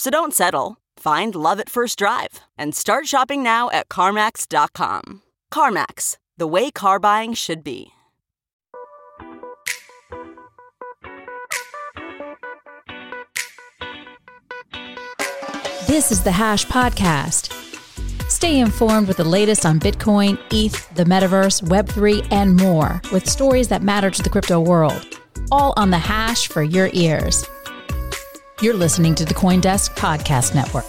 So don't settle. Find love at first drive and start shopping now at CarMax.com. CarMax, the way car buying should be. This is the Hash Podcast. Stay informed with the latest on Bitcoin, ETH, the metaverse, Web3, and more with stories that matter to the crypto world. All on the Hash for your ears. You're listening to the Coindesk Podcast Network.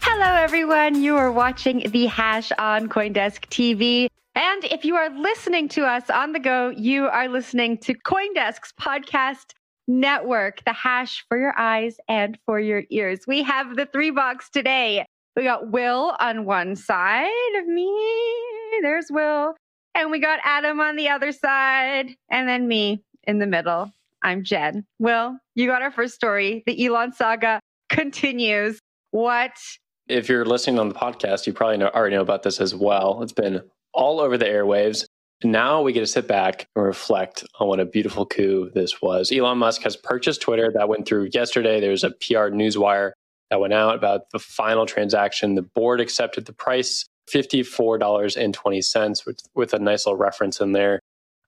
Hello, everyone. You are watching the Hash on Coindesk TV. And if you are listening to us on the go, you are listening to Coindesk's podcast network, the hash for your eyes and for your ears. We have the three box today. We got Will on one side of me. There's Will. And we got Adam on the other side. And then me in the middle. I'm Jen. Will, you got our first story. The Elon saga continues. What? If you're listening on the podcast, you probably know, already know about this as well. It's been all over the airwaves. Now we get to sit back and reflect on what a beautiful coup this was. Elon Musk has purchased Twitter. That went through yesterday. There was a PR newswire that went out about the final transaction. The board accepted the price, $54.20, with, with a nice little reference in there.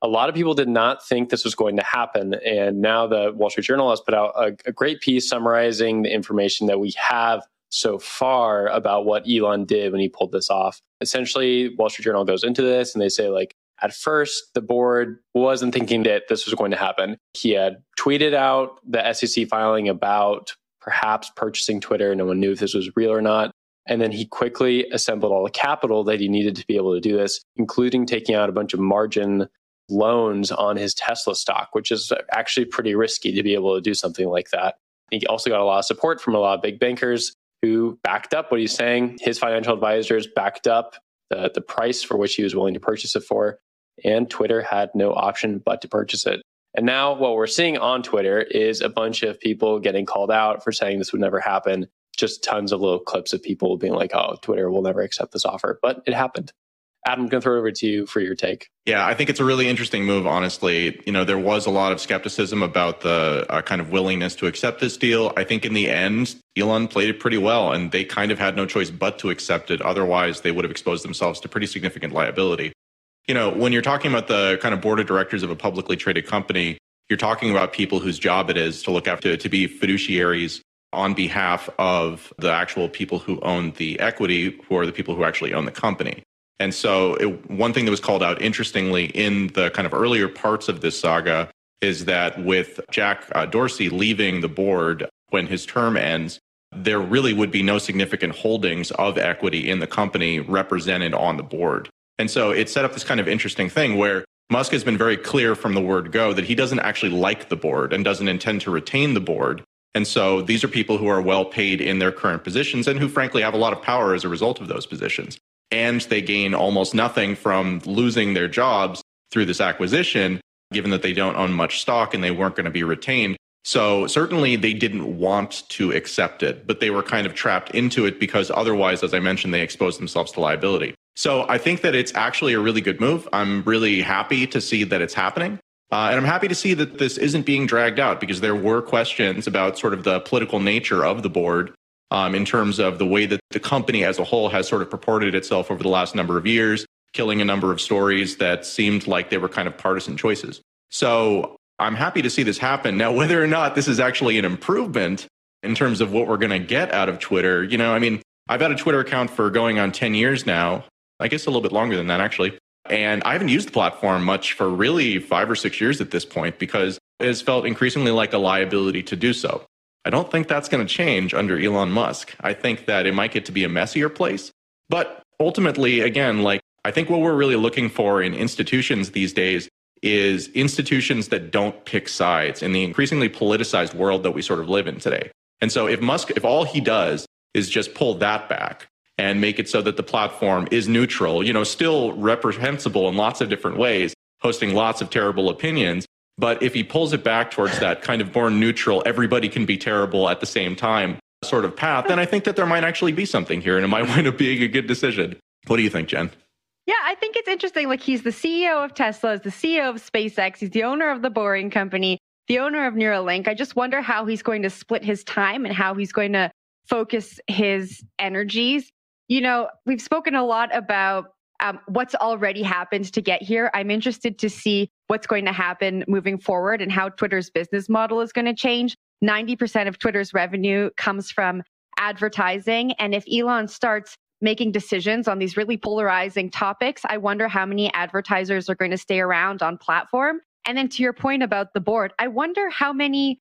A lot of people did not think this was going to happen. And now the Wall Street Journal has put out a, a great piece summarizing the information that we have so far about what Elon did when he pulled this off. Essentially, Wall Street Journal goes into this and they say, like, at first, the board wasn't thinking that this was going to happen. He had tweeted out the SEC filing about perhaps purchasing Twitter. No one knew if this was real or not. And then he quickly assembled all the capital that he needed to be able to do this, including taking out a bunch of margin loans on his Tesla stock, which is actually pretty risky to be able to do something like that. He also got a lot of support from a lot of big bankers who backed up what he's saying. His financial advisors backed up the, the price for which he was willing to purchase it for and Twitter had no option but to purchase it. And now what we're seeing on Twitter is a bunch of people getting called out for saying this would never happen. Just tons of little clips of people being like, oh, Twitter will never accept this offer. But it happened. Adam, I'm going to throw it over to you for your take. Yeah, I think it's a really interesting move, honestly. You know, there was a lot of skepticism about the uh, kind of willingness to accept this deal. I think in the end, Elon played it pretty well, and they kind of had no choice but to accept it. Otherwise, they would have exposed themselves to pretty significant liability you know, when you're talking about the kind of board of directors of a publicly traded company, you're talking about people whose job it is to look after, to be fiduciaries on behalf of the actual people who own the equity, who are the people who actually own the company. And so, it, one thing that was called out interestingly in the kind of earlier parts of this saga is that with Jack uh, Dorsey leaving the board when his term ends, there really would be no significant holdings of equity in the company represented on the board. And so it set up this kind of interesting thing where Musk has been very clear from the word go that he doesn't actually like the board and doesn't intend to retain the board. And so these are people who are well paid in their current positions and who, frankly, have a lot of power as a result of those positions. And they gain almost nothing from losing their jobs through this acquisition, given that they don't own much stock and they weren't going to be retained. So certainly they didn't want to accept it, but they were kind of trapped into it because otherwise, as I mentioned, they exposed themselves to liability. So I think that it's actually a really good move. I'm really happy to see that it's happening. Uh, and I'm happy to see that this isn't being dragged out because there were questions about sort of the political nature of the board um, in terms of the way that the company as a whole has sort of purported itself over the last number of years, killing a number of stories that seemed like they were kind of partisan choices. So I'm happy to see this happen. Now, whether or not this is actually an improvement in terms of what we're going to get out of Twitter. You know, I mean, I've had a Twitter account for going on 10 years now. I guess a little bit longer than that, actually. And I haven't used the platform much for really five or six years at this point because it has felt increasingly like a liability to do so. I don't think that's going to change under Elon Musk. I think that it might get to be a messier place. But ultimately, again, like I think what we're really looking for in institutions these days is institutions that don't pick sides in the increasingly politicized world that we sort of live in today. And so if Musk, if all he does is just pull that back and make it so that the platform is neutral, you know, still reprehensible in lots of different ways, hosting lots of terrible opinions. But if he pulls it back towards that kind of born neutral, everybody can be terrible at the same time sort of path, then I think that there might actually be something here and it might wind up being a good decision. What do you think, Jen? Yeah, I think it's interesting. Like he's the CEO of Tesla, he's the CEO of SpaceX, he's the owner of the Boring Company, the owner of Neuralink. I just wonder how he's going to split his time and how he's going to focus his energies. You know, we've spoken a lot about um, what's already happened to get here. I'm interested to see what's going to happen moving forward and how Twitter's business model is going to change. 90% of Twitter's revenue comes from advertising. And if Elon starts making decisions on these really polarizing topics, I wonder how many advertisers are going to stay around on platform. And then to your point about the board, I wonder how many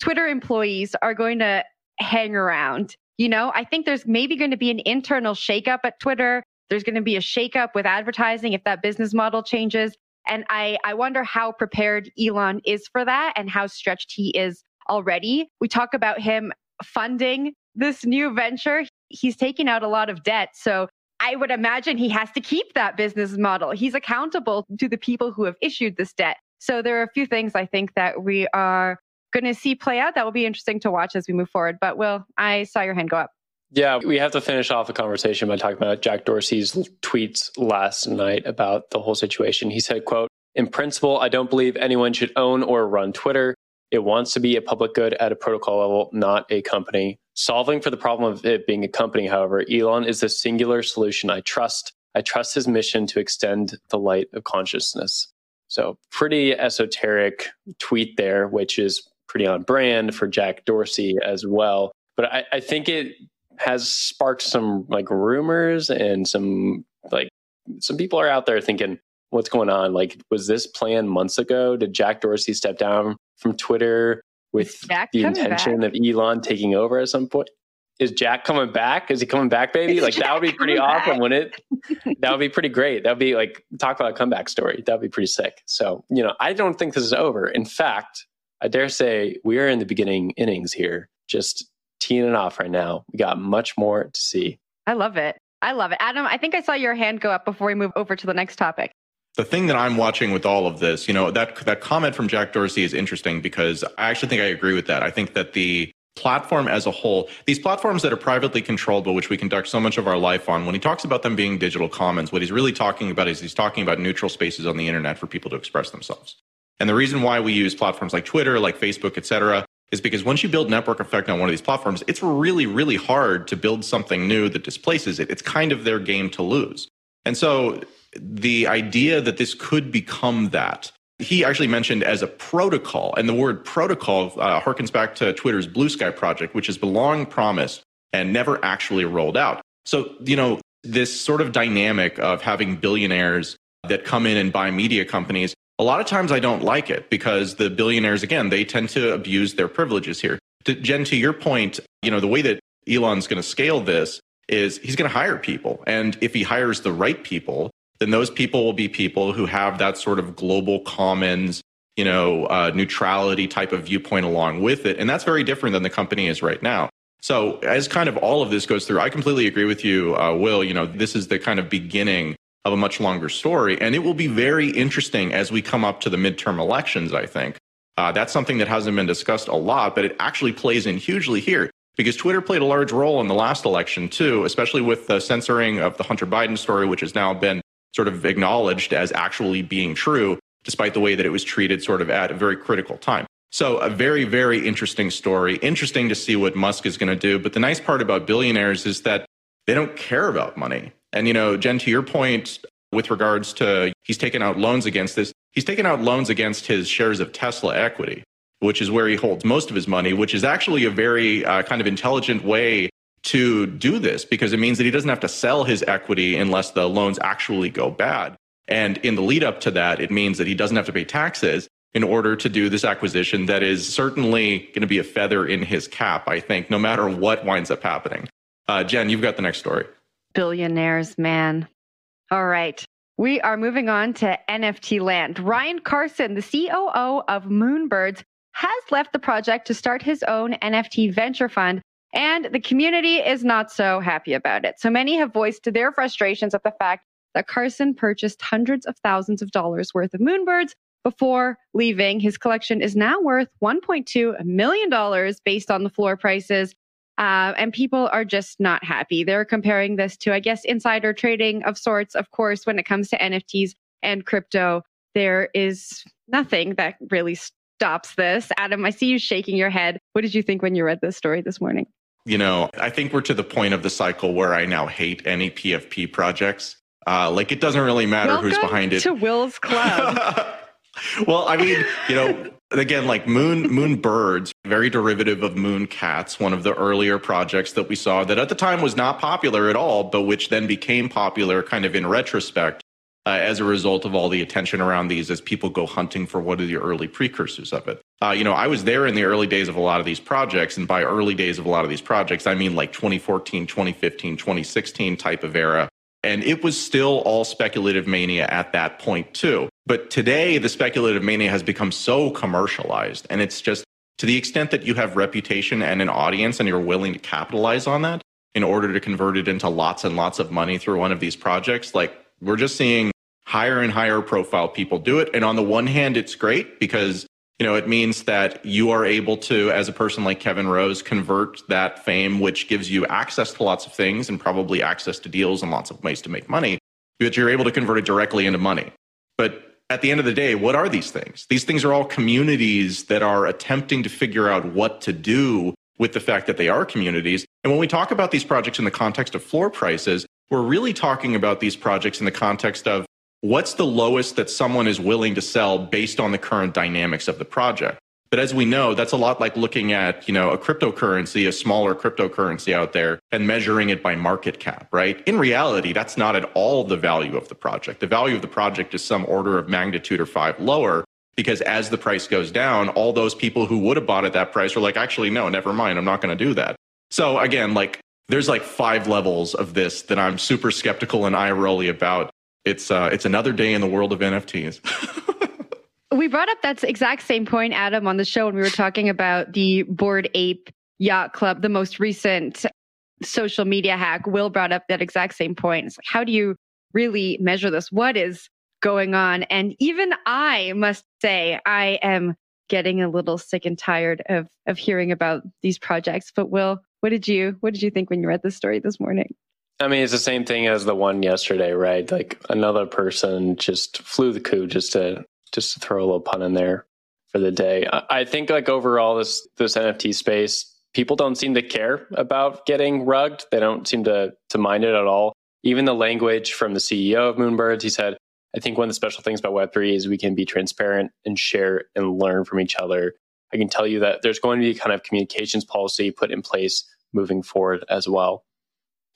Twitter employees are going to hang around. You know, I think there's maybe going to be an internal shakeup at Twitter. There's going to be a shakeup with advertising if that business model changes. And I, I wonder how prepared Elon is for that and how stretched he is already. We talk about him funding this new venture. He's taking out a lot of debt. So I would imagine he has to keep that business model. He's accountable to the people who have issued this debt. So there are a few things I think that we are going to see play out that will be interesting to watch as we move forward. But Will, I saw your hand go up. Yeah, we have to finish off the conversation by talking about Jack Dorsey's tweets last night about the whole situation. He said, quote, in principle, I don't believe anyone should own or run Twitter. It wants to be a public good at a protocol level, not a company. Solving for the problem of it being a company, however, Elon is the singular solution I trust. I trust his mission to extend the light of consciousness. So, pretty esoteric tweet there, which is pretty on brand for Jack Dorsey as well. But I, I think it has sparked some like rumors and some like some people are out there thinking, what's going on? Like, was this planned months ago? Did Jack Dorsey step down from Twitter with the intention back? of Elon taking over at some point? Is Jack coming back? Is he coming back, baby? Is like Jack that would be pretty awesome, back? wouldn't it? that would be pretty great. That would be like talk about a comeback story. That would be pretty sick. So, you know, I don't think this is over. In fact, I dare say we are in the beginning innings here, just teeing it off right now. We got much more to see. I love it. I love it. Adam, I think I saw your hand go up before we move over to the next topic the thing that I'm watching with all of this, you know, that that comment from Jack Dorsey is interesting because I actually think I agree with that. I think that the platform as a whole, these platforms that are privately controlled, but which we conduct so much of our life on, when he talks about them being digital commons, what he's really talking about is he's talking about neutral spaces on the internet for people to express themselves. And the reason why we use platforms like Twitter, like Facebook, et cetera, is because once you build network effect on one of these platforms, it's really, really hard to build something new that displaces it. It's kind of their game to lose. And so the idea that this could become that. He actually mentioned as a protocol, and the word protocol uh, harkens back to Twitter's Blue Sky project, which has been long promised and never actually rolled out. So, you know, this sort of dynamic of having billionaires that come in and buy media companies, a lot of times I don't like it because the billionaires, again, they tend to abuse their privileges here. To, Jen, to your point, you know, the way that Elon's going to scale this is he's going to hire people. And if he hires the right people, then those people will be people who have that sort of global commons, you know, uh, neutrality type of viewpoint along with it. And that's very different than the company is right now. So as kind of all of this goes through, I completely agree with you, uh, Will. You know, this is the kind of beginning of a much longer story. And it will be very interesting as we come up to the midterm elections, I think. Uh, that's something that hasn't been discussed a lot, but it actually plays in hugely here because Twitter played a large role in the last election too, especially with the censoring of the Hunter Biden story, which has now been sort of acknowledged as actually being true, despite the way that it was treated sort of at a very critical time. So, a very, very interesting story. Interesting to see what Musk is going to do. But the nice part about billionaires is that they don't care about money. And, you know, Jen, to your point with regards to he's taken out loans against this, he's taken out loans against his shares of Tesla equity, which is where he holds most of his money, which is actually a very uh, kind of intelligent way to do this because it means that he doesn't have to sell his equity unless the loans actually go bad. And in the lead up to that, it means that he doesn't have to pay taxes in order to do this acquisition that is certainly going to be a feather in his cap, I think, no matter what winds up happening. Uh, Jen, you've got the next story. Billionaires, man. All right. We are moving on to NFT land. Ryan Carson, the COO of Moonbirds, has left the project to start his own NFT venture fund, and the community is not so happy about it. So many have voiced their frustrations at the fact that Carson purchased hundreds of thousands of dollars worth of Moonbirds before leaving. His collection is now worth $1.2 million based on the floor prices. Uh, and people are just not happy. They're comparing this to, I guess, insider trading of sorts. Of course, when it comes to NFTs and crypto, there is nothing that really stops this. Adam, I see you shaking your head. What did you think when you read this story this morning? You know, I think we're to the point of the cycle where I now hate any PFP projects. Uh, like, it doesn't really matter Welcome who's behind it. To Will's Club. well, I mean, you know, again, like moon moon birds, very derivative of moon cats, one of the earlier projects that we saw that at the time was not popular at all, but which then became popular kind of in retrospect uh, as a result of all the attention around these as people go hunting for what are the early precursors of it. Uh, you know, I was there in the early days of a lot of these projects. And by early days of a lot of these projects, I mean like 2014, 2015, 2016 type of era. And it was still all speculative mania at that point, too. But today, the speculative mania has become so commercialized. And it's just to the extent that you have reputation and an audience and you're willing to capitalize on that in order to convert it into lots and lots of money through one of these projects, like we're just seeing higher and higher profile people do it. And on the one hand, it's great because you know, it means that you are able to, as a person like Kevin Rose, convert that fame, which gives you access to lots of things and probably access to deals and lots of ways to make money, but you're able to convert it directly into money. But at the end of the day, what are these things? These things are all communities that are attempting to figure out what to do with the fact that they are communities. And when we talk about these projects in the context of floor prices, we're really talking about these projects in the context of what's the lowest that someone is willing to sell based on the current dynamics of the project. But as we know, that's a lot like looking at, you know, a cryptocurrency, a smaller cryptocurrency out there and measuring it by market cap, right? In reality, that's not at all the value of the project. The value of the project is some order of magnitude or five lower because as the price goes down, all those people who would have bought at that price are like, actually, no, never mind. I'm not going to do that. So again, like there's like five levels of this that I'm super skeptical and eye rolly about. It's uh, it's another day in the world of NFTs. we brought up that exact same point, Adam, on the show when we were talking about the Bored Ape Yacht Club, the most recent social media hack. Will brought up that exact same point. It's like, how do you really measure this? What is going on? And even I must say, I am getting a little sick and tired of of hearing about these projects. But Will, what did you what did you think when you read this story this morning? I mean, it's the same thing as the one yesterday, right? Like another person just flew the coup just to just to throw a little pun in there for the day. I think like overall this this NFT space, people don't seem to care about getting rugged. They don't seem to to mind it at all. Even the language from the CEO of Moonbirds, he said, I think one of the special things about Web3 is we can be transparent and share and learn from each other. I can tell you that there's going to be kind of communications policy put in place moving forward as well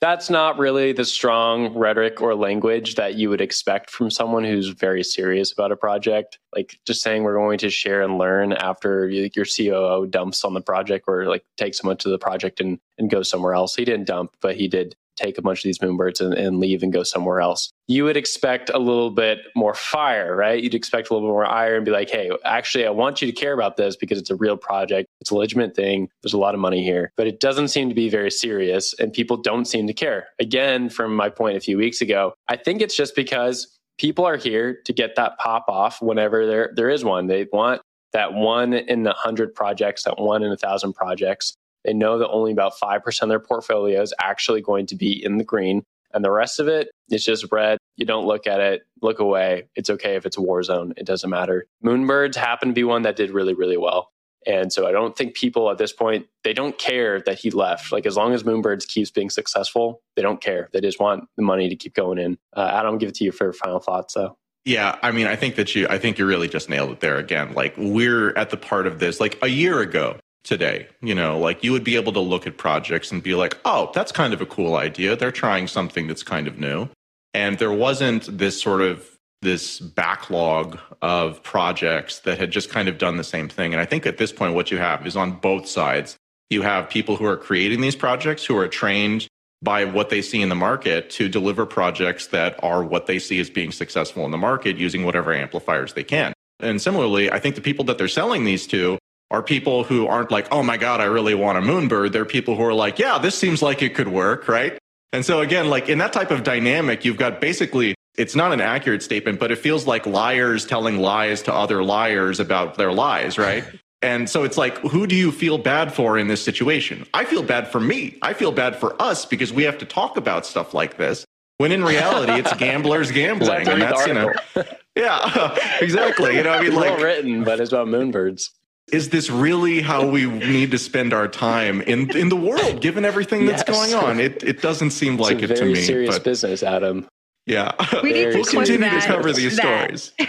that's not really the strong rhetoric or language that you would expect from someone who's very serious about a project. Like just saying we're going to share and learn after your COO dumps on the project or like takes someone to the project and, and goes somewhere else. He didn't dump, but he did take a bunch of these moonbirds and, and leave and go somewhere else. You would expect a little bit more fire, right? You'd expect a little bit more ire and be like, hey, actually, I want you to care about this because it's a real project. It's a legitimate thing. There's a lot of money here, but it doesn't seem to be very serious and people don't seem to care. Again, from my point a few weeks ago, I think it's just because people are here to get that pop off whenever there, there is one. They want that one in a hundred projects, that one in a thousand projects. They know that only about 5% of their portfolio is actually going to be in the green. And the rest of it is just red. You don't look at it, look away. It's okay if it's a war zone. It doesn't matter. Moonbirds happen to be one that did really, really well. And so I don't think people at this point, they don't care that he left. Like as long as Moonbirds keeps being successful, they don't care. They just want the money to keep going in. Uh, Adam, give it to you for final thoughts though. Yeah, I mean, I think that you, I think you really just nailed it there again. Like, we're at the part of this, like a year ago today, you know, like you would be able to look at projects and be like, oh, that's kind of a cool idea. They're trying something that's kind of new. And there wasn't this sort of this backlog of projects that had just kind of done the same thing. And I think at this point, what you have is on both sides, you have people who are creating these projects who are trained by what they see in the market to deliver projects that are what they see as being successful in the market using whatever amplifiers they can. And similarly, I think the people that they're selling these to are people who aren't like, oh my God, I really want a moonbird. They're people who are like, yeah, this seems like it could work, right? And so again, like in that type of dynamic, you've got basically, it's not an accurate statement, but it feels like liars telling lies to other liars about their lies, right? And so it's like, who do you feel bad for in this situation? I feel bad for me. I feel bad for us because we have to talk about stuff like this. When in reality, it's gamblers gambling, and that's you know, yeah, exactly. You know, I mean, like well written, but it's about moonbirds. Is this really how we need to spend our time in in the world, given everything that's yes. going on? It it doesn't seem it's like it to me. Serious but, business, Adam. Yeah, we need to we'll continue to cover these that, stories.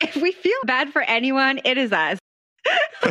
If we feel bad for anyone, it is us.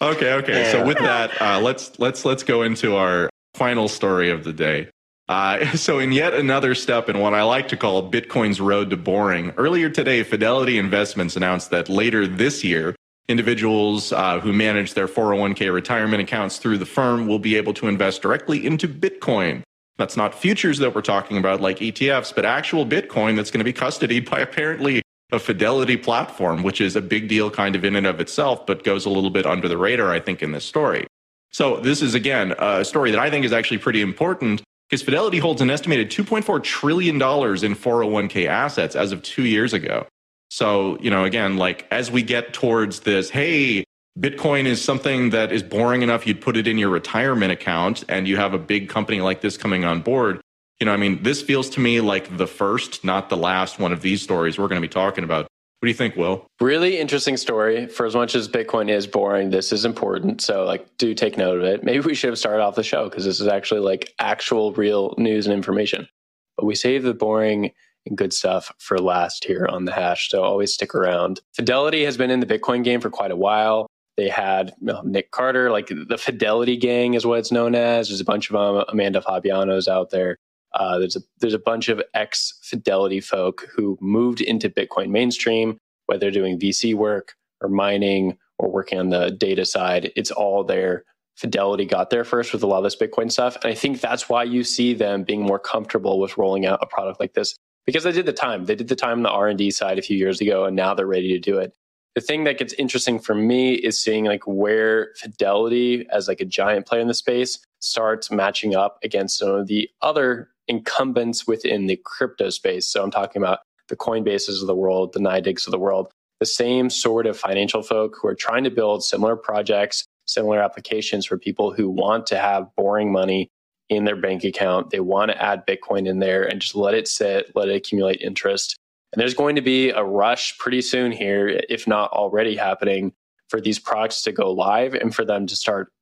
okay, okay. So with that, uh, let's let's let's go into our final story of the day. Uh, so, in yet another step in what I like to call Bitcoin's road to boring, earlier today, Fidelity Investments announced that later this year, individuals uh, who manage their 401k retirement accounts through the firm will be able to invest directly into Bitcoin. That's not futures that we're talking about like ETFs, but actual Bitcoin that's going to be custodied by apparently a Fidelity platform, which is a big deal kind of in and of itself, but goes a little bit under the radar, I think, in this story. So this is, again, a story that I think is actually pretty important because Fidelity holds an estimated $2.4 trillion in 401k assets as of two years ago. So, you know, again, like as we get towards this, hey, Bitcoin is something that is boring enough, you'd put it in your retirement account, and you have a big company like this coming on board you know, I mean, this feels to me like the first, not the last one of these stories we're going to be talking about. What do you think, Will? Really interesting story. For as much as Bitcoin is boring, this is important. So, like, do take note of it. Maybe we should have started off the show because this is actually like actual, real news and information. But we save the boring good stuff for last here on the hash. So, always stick around. Fidelity has been in the Bitcoin game for quite a while. They had Nick Carter, like the Fidelity Gang is what it's known as. There's a bunch of um, Amanda Fabianos out there. Uh, there's a there's a bunch of ex Fidelity folk who moved into Bitcoin mainstream, whether doing VC work or mining or working on the data side. It's all there. Fidelity got there first with a lot of this Bitcoin stuff, and I think that's why you see them being more comfortable with rolling out a product like this because they did the time. They did the time on the R and D side a few years ago, and now they're ready to do it. The thing that gets interesting for me is seeing like where Fidelity, as like a giant player in the space, starts matching up against some of the other incumbents within the crypto space. So I'm talking about the Coinbases of the world, the NYDIGs of the world, the same sort of financial folk who are trying to build similar projects, similar applications for people who want to have boring money in their bank account. They want to add Bitcoin in there and just let it sit, let it accumulate interest. And there's going to be a rush pretty soon here, if not already happening, for these products to go live and for them to start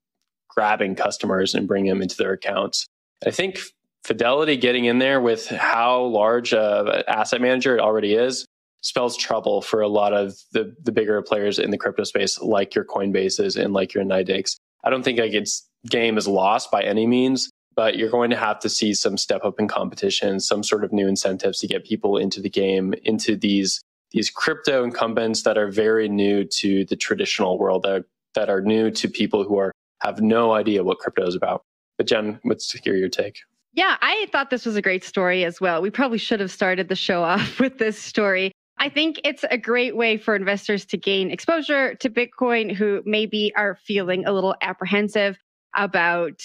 grabbing customers and bring them into their accounts. I think Fidelity getting in there with how large an asset manager it already is spells trouble for a lot of the, the bigger players in the crypto space, like your Coinbases and like your NYDIGs. I don't think like its game is lost by any means, but you're going to have to see some step up in competition, some sort of new incentives to get people into the game, into these these crypto incumbents that are very new to the traditional world, that are, that are new to people who are have no idea what crypto is about. But Jen, let's hear your take. Yeah, I thought this was a great story as well. We probably should have started the show off with this story. I think it's a great way for investors to gain exposure to Bitcoin who maybe are feeling a little apprehensive about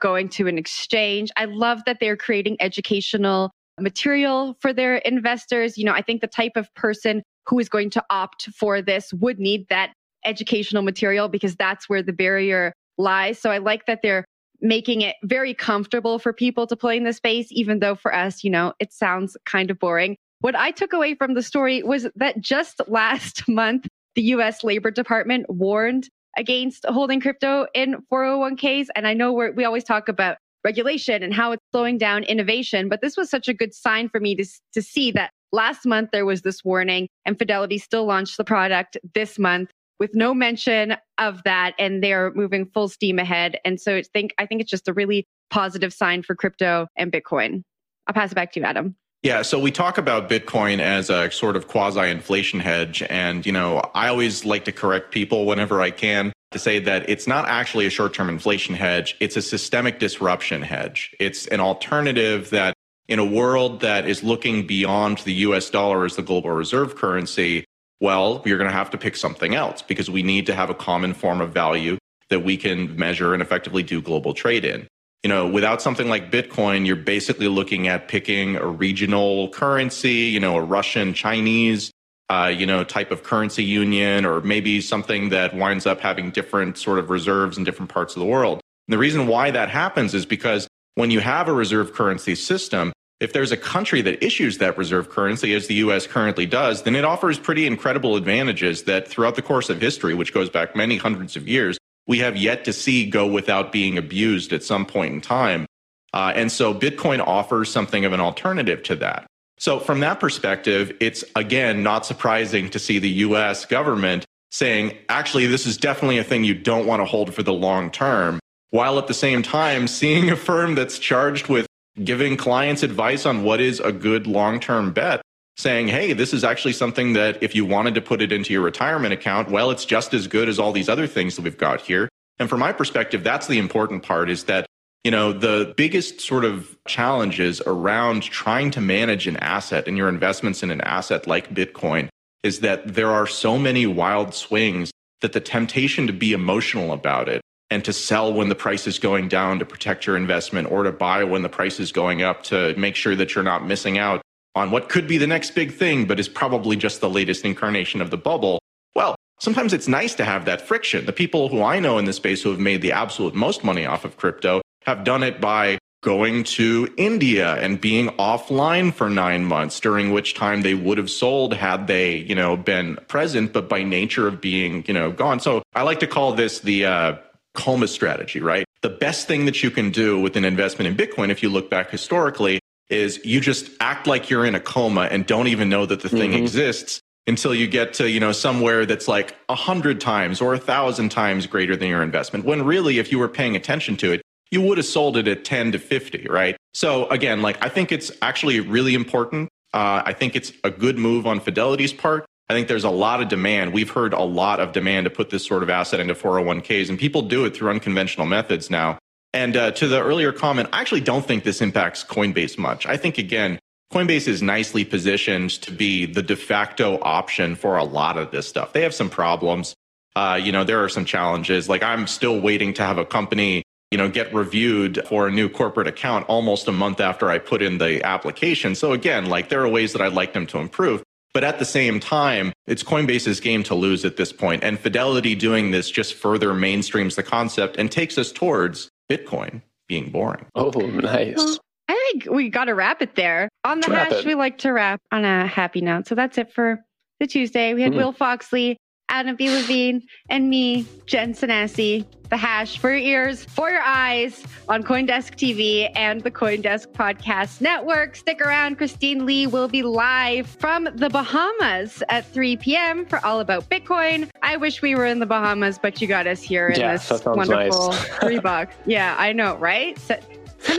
going to an exchange. I love that they're creating educational material for their investors. You know, I think the type of person who is going to opt for this would need that educational material because that's where the barrier lies. So I like that they're making it very comfortable for people to play in the space, even though for us, you know, it sounds kind of boring. What I took away from the story was that just last month, the US Labor Department warned against holding crypto in 401ks. And I know we always talk about regulation and how it's slowing down innovation, but this was such a good sign for me to, to see that last month there was this warning, and Fidelity still launched the product this month with no mention of that, and they're moving full steam ahead. And so I think I think it's just a really positive sign for crypto and Bitcoin. I'll pass it back to you, Adam. Yeah, so we talk about Bitcoin as a sort of quasi inflation hedge. And, you know, I always like to correct people whenever I can to say that it's not actually a short term inflation hedge, it's a systemic disruption hedge. It's an alternative that, in a world that is looking beyond the US dollar as the global reserve currency, well, you're going to have to pick something else because we need to have a common form of value that we can measure and effectively do global trade in you know, without something like Bitcoin, you're basically looking at picking a regional currency, you know, a Russian, Chinese, uh, you know, type of currency union, or maybe something that winds up having different sort of reserves in different parts of the world. And the reason why that happens is because when you have a reserve currency system, if there's a country that issues that reserve currency, as the US currently does, then it offers pretty incredible advantages that throughout the course of history, which goes back many hundreds of years, we have yet to see go without being abused at some point in time. Uh, and so Bitcoin offers something of an alternative to that. So, from that perspective, it's again not surprising to see the US government saying, actually, this is definitely a thing you don't want to hold for the long term, while at the same time seeing a firm that's charged with giving clients advice on what is a good long term bet saying, hey, this is actually something that if you wanted to put it into your retirement account, well, it's just as good as all these other things that we've got here. And from my perspective, that's the important part is that, you know, the biggest sort of challenges around trying to manage an asset and your investments in an asset like Bitcoin is that there are so many wild swings that the temptation to be emotional about it and to sell when the price is going down to protect your investment or to buy when the price is going up to make sure that you're not missing out on what could be the next big thing, but is probably just the latest incarnation of the bubble. Well, sometimes it's nice to have that friction. The people who I know in this space who have made the absolute most money off of crypto have done it by going to India and being offline for nine months, during which time they would have sold had they, you know, been present, but by nature of being, you know, gone. So I like to call this the uh, coma strategy, right? The best thing that you can do with an investment in Bitcoin, if you look back historically, is you just act like you're in a coma and don't even know that the thing mm-hmm. exists until you get to you know somewhere that's like a hundred times or a thousand times greater than your investment when really if you were paying attention to it you would have sold it at 10 to 50 right? So again like i think it's actually really important. Uh, i think it's a good move on fidelity's part. I think there's a lot of demand. We've heard a lot of demand to put this sort of asset into 401ks and people do it through unconventional methods now and uh, to the earlier comment, I actually don't think this impacts Coinbase much. I think, again, Coinbase is nicely positioned to be the de facto option for a lot of this stuff. They have some problems. Uh, you know, there are some challenges. Like I'm still waiting to have a company, you know, get reviewed for a new corporate account almost a month after I put in the application. So again, like there are ways that I'd like them to improve. But at the same time, it's Coinbase's game to lose at this point. And Fidelity doing this just further mainstreams the concept and takes us towards Bitcoin being boring. Oh, nice. Well, I think we got to wrap it there. On the hash, it. we like to wrap on a happy note. So that's it for the Tuesday. We had mm-hmm. Will Foxley, Adam B. Levine, and me, Jen Sanasie. The hash for your ears, for your eyes on Coindesk TV and the Coindesk Podcast Network. Stick around. Christine Lee will be live from the Bahamas at 3 p.m. for All About Bitcoin. I wish we were in the Bahamas, but you got us here in yeah, this wonderful nice. three bucks. Yeah, I know, right? send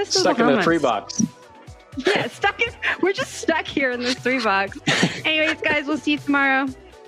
us to Stuck the in the three box. Yeah, stuck in, we're just stuck here in this three box. Anyways, guys, we'll see you tomorrow